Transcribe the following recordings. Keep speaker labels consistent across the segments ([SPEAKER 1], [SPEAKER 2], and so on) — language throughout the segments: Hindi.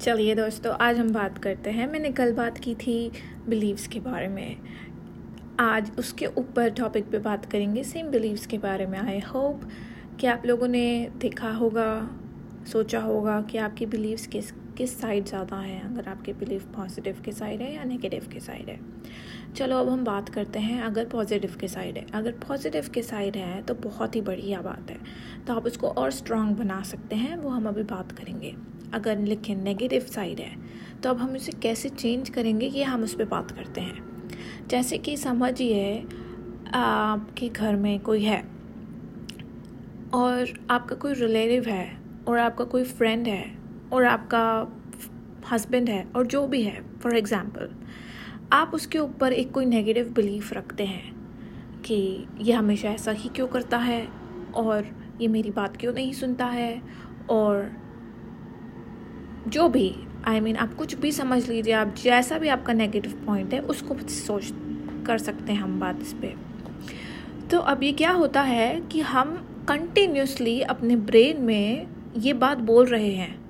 [SPEAKER 1] चलिए दोस्तों, आज हम बात करते हैं। मैंने कल बात की थी बिलीव्स के बारे में। आज उसके ऊपर टॉपिक पे बात करेंगे सेम बिलीव्स के बारे में। आई होप कि आप लोगों ने देखा होगा, सोचा होगा कि आपकी बिलीव्स किस किस साइड ज़्यादा है, अगर आपके बिलीव पॉजिटिव के साइड है या नेगेटिव के साइड है। चलो, अब हम बात करते हैं अगर पॉजिटिव के साइड है। अगर पॉजिटिव के साइड है तो बहुत ही बढ़िया बात है। तो आप उसको और स्ट्रॉन्ग बना सकते हैं, वो हम अभी बात करेंगे। अगर लिखें नेगेटिव साइड है तो अब हम इसे कैसे चेंज करेंगे ये हम उस पर बात करते हैं? जैसे कि समझिए, आपके घर में कोई है और आपका कोई रिलेटिव है और आपका कोई फ्रेंड है और आपका हस्बैंड है और जो भी है फॉर एग्ज़ाम्पल आप उसके ऊपर एक कोई नेगेटिव बिलीफ रखते हैं कि ये हमेशा ऐसा ही क्यों करता है और ये मेरी बात क्यों नहीं सुनता है और जो भी आई I मीन mean, आप कुछ भी समझ लीजिए आप जैसा भी आपका नेगेटिव पॉइंट है उसको सोच कर सकते हैं हम बात इस पर तो अब ये क्या होता है कि हम कंटिन्यूसली अपने ब्रेन में ये बात बोल रहे हैं।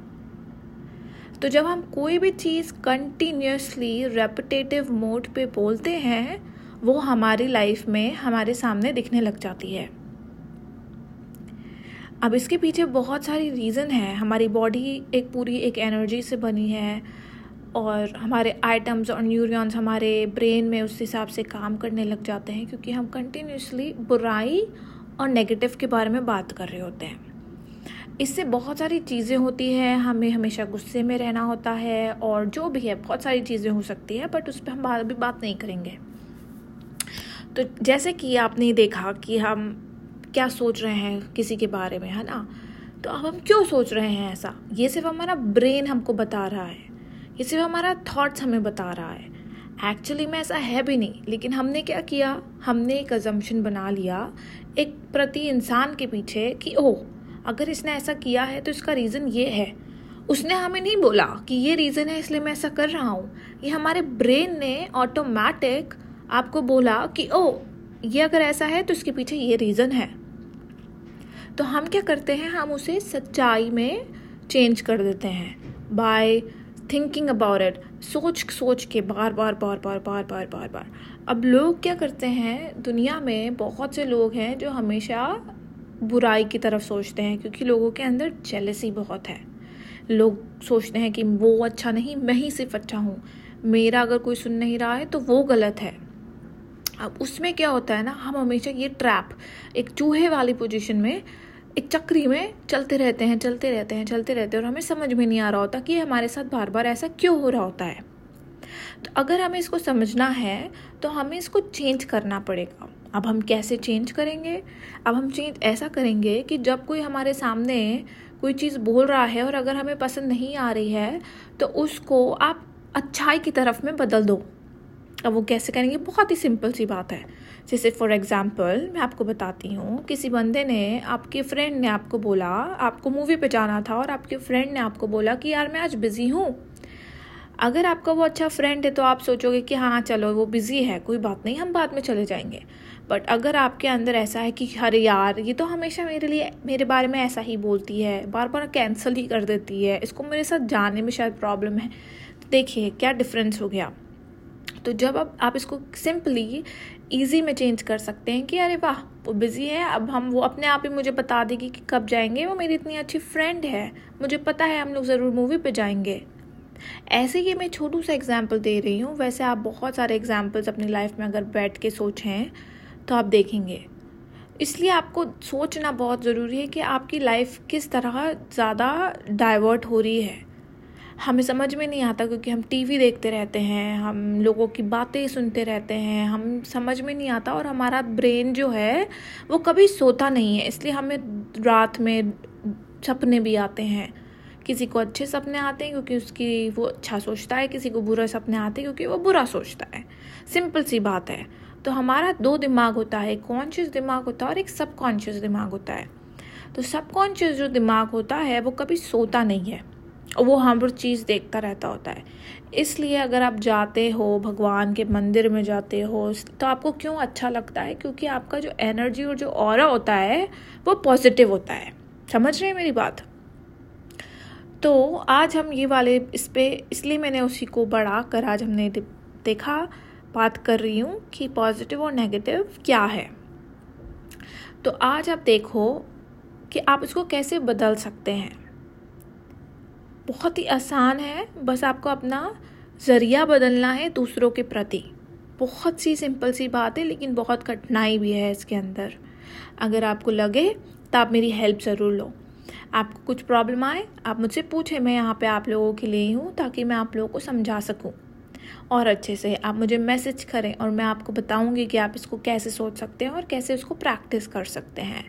[SPEAKER 1] तो जब हम कोई भी चीज़ कंटिन्यूसली रेपिटेटिव मोड पे बोलते हैं वो हमारी लाइफ में हमारे सामने दिखने लग जाती है। अब इसके पीछे बहुत सारी रीज़न है। हमारी बॉडी एक पूरी एक एनर्जी से बनी है और हमारे आइटम्स और न्यूरॉन्स हमारे ब्रेन में उस हिसाब से काम करने लग जाते हैं क्योंकि हम कंटिन्यूसली बुराई और नेगेटिव के बारे में बात कर रहे होते हैं। इससे बहुत सारी चीज़ें होती हैं, हमें हमेशा गुस्से में रहना होता है और जो भी है, बहुत सारी चीज़ें हो सकती है बट उस पर हम अभी बात नहीं करेंगे। तो जैसे कि आपने देखा कि हम क्या सोच रहे हैं किसी के बारे में, है ना? तो अब हम क्यों सोच रहे हैं ऐसा? ये सिर्फ़ हमारा ब्रेन हमको बता रहा है। ये सिर्फ़ हमारा थॉट्स हमें बता रहा है। एक्चुअली में ऐसा है भी नहीं, लेकिन हमने क्या किया? हमने एक अजम्पन बना लिया एक प्रति इंसान के पीछे कि, ओह, अगर इसने ऐसा किया है तो इसका रीज़न ये है। उसने हमें नहीं बोला कि ये रीज़न है, इसलिए मैं ऐसा कर रहा हूँ। ये हमारे ब्रेन ने ऑटोमेटिक आपको बोला कि ओ ये अगर ऐसा है तो इसके पीछे ये रीज़न है। तो हम क्या करते हैं, हम उसे सच्चाई में चेंज कर देते हैं बाय थिंकिंग अबाउट इट सोच सोच के बार बार बार बार बार बार बार बार. अब लोग क्या करते हैं, दुनिया में बहुत से लोग हैं जो हमेशा बुराई की तरफ़ सोचते हैं, क्योंकि लोगों के अंदर जेलसी बहुत है. लोग सोचते हैं कि वो अच्छा नहीं, मैं ही सिर्फ़ अच्छा हूँ. मेरा अगर कोई सुन नहीं रहा है तो वो गलत है. अब उसमें क्या होता है ना, हम हमेशा ये ट्रैप एक चूहे वाली पोजीशन में, एक चक्री में चलते रहते हैं, चलते रहते हैं, चलते रहते हैं और हमें समझ में नहीं आ रहा होता कि हमारे साथ बार बार ऐसा क्यों हो रहा होता है। तो अगर हमें इसको समझना है तो हमें इसको चेंज करना पड़ेगा। अब हम कैसे चेंज करेंगे? अब हम चेंज ऐसा करेंगे कि जब कोई हमारे सामने कोई चीज़ बोल रहा है और अगर हमें पसंद नहीं आ रही है तो उसको आप अच्छाई की तरफ़ में बदल दो। अब वो कैसे करेंगे? बहुत ही सिंपल सी बात है। जैसे फॉर एग्ज़ाम्पल मैं आपको बताती हूँ, किसी बंदे ने आपके फ्रेंड ने आपको बोला, आपको मूवी पे जाना था और आपके फ्रेंड ने आपको बोला कि यार मैं आज बिज़ी हूँ। अगर आपका वो अच्छा फ्रेंड है तो आप सोचोगे कि हाँ चलो वो बिज़ी है, कोई बात नहीं, हम बाद में चले जाएँगे। बट अगर आपके अंदर ऐसा है कि अरे यार, ये तो हमेशा मेरे लिए, मेरे बारे में ऐसा ही बोलती है बार बार कैंसिल ही कर देती है, इसको मेरे साथ जाने में शायद प्रॉब्लम है। तो देखिए, क्या डिफरेंस हो गया? तो जब अब आप इसको सिंपली ईजी में चेंज कर सकते हैं कि अरे वाह, वो बिज़ी है, अब हम वो अपने आप ही मुझे बता देगी कि कब जाएँगे, वो मेरी इतनी अच्छी फ्रेंड है, मुझे पता है हम लोग ज़रूर मूवी पे जाएँगे। ऐसे ही मैं छोटू सा एग्ज़ाम्पल दे रही हूँ, वैसे आप बहुत सारे एग्जाम्पल्स अपनी लाइफ में अगर बैठ के सोचें तो आप देखेंगे। इसलिए आपको सोचना बहुत ज़रूरी है कि आपकी लाइफ किस तरह ज़्यादा डाइवर्ट हो रही है। हमें समझ में नहीं आता क्योंकि हम टीवी देखते रहते हैं, हम लोगों की बातें सुनते रहते हैं, हम समझ में नहीं आता और हमारा ब्रेन जो है, वो कभी सोता नहीं है, इसलिए हमें रात में सपने भी आते हैं। किसी को अच्छे सपने आते हैं क्योंकि उसकी वो अच्छा सोचता है, किसी को बुरा सपने आते हैं क्योंकि वो बुरा सोचता है। सिंपल सी बात है। तो हमारा दो दिमाग होता है, एक कॉन्शियस दिमाग होता है और एक सबकॉन्शियस दिमाग होता है। तो सबकॉन्शियस जो दिमाग होता है, वो कभी सोता नहीं है। वो हर चीज़ देखता रहता होता है। इसलिए अगर आप जाते हो, भगवान के मंदिर में जाते हो तो आपको क्यों अच्छा लगता है? क्योंकि आपका जो एनर्जी और जो और होता है, वो पॉजिटिव होता है। समझ रहे हैं मेरी बात? तो आज हम ये वाले इस पर इसलिए मैंने उसी को बढ़ा कर आज हमने देखा, बात कर रही हूँ कि पॉजिटिव और नेगेटिव क्या है। तो आज आप देखो कि आप इसको कैसे बदल सकते हैं। बहुत ही आसान है, बस आपको अपना ज़रिया बदलना है दूसरों के प्रति। बहुत सी सिंपल सी बात है लेकिन बहुत कठिनाई भी है इसके अंदर। अगर आपको लगे तो आप मेरी हेल्प ज़रूर लो। आपको कुछ प्रॉब्लम आए, आप मुझसे पूछें, मैं यहाँ पे आप लोगों के लिए ही ताकि मैं आप लोगों को समझा सकूँ। और अच्छे से आप मुझे मैसेज करें, और मैं आपको बताऊँगी कि आप इसको कैसे सोच सकते हैं, और कैसे इसको प्रैक्टिस कर सकते हैं।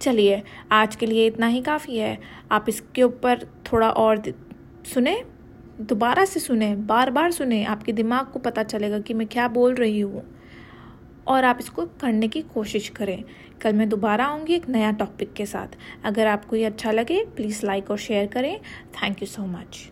[SPEAKER 1] चलिए, आज के लिए इतना ही काफ़ी है। आप इसके ऊपर थोड़ा और सुने? दोबारा से सुने बार बार सुने, आपके दिमाग को पता चलेगा कि मैं क्या बोल रही हूँ। और आप इसको करने की कोशिश करें। कल मैं दोबारा आऊँगी एक नया टॉपिक के साथ। अगर आपको ये अच्छा लगे प्लीज़ लाइक और शेयर करें। Thank you so much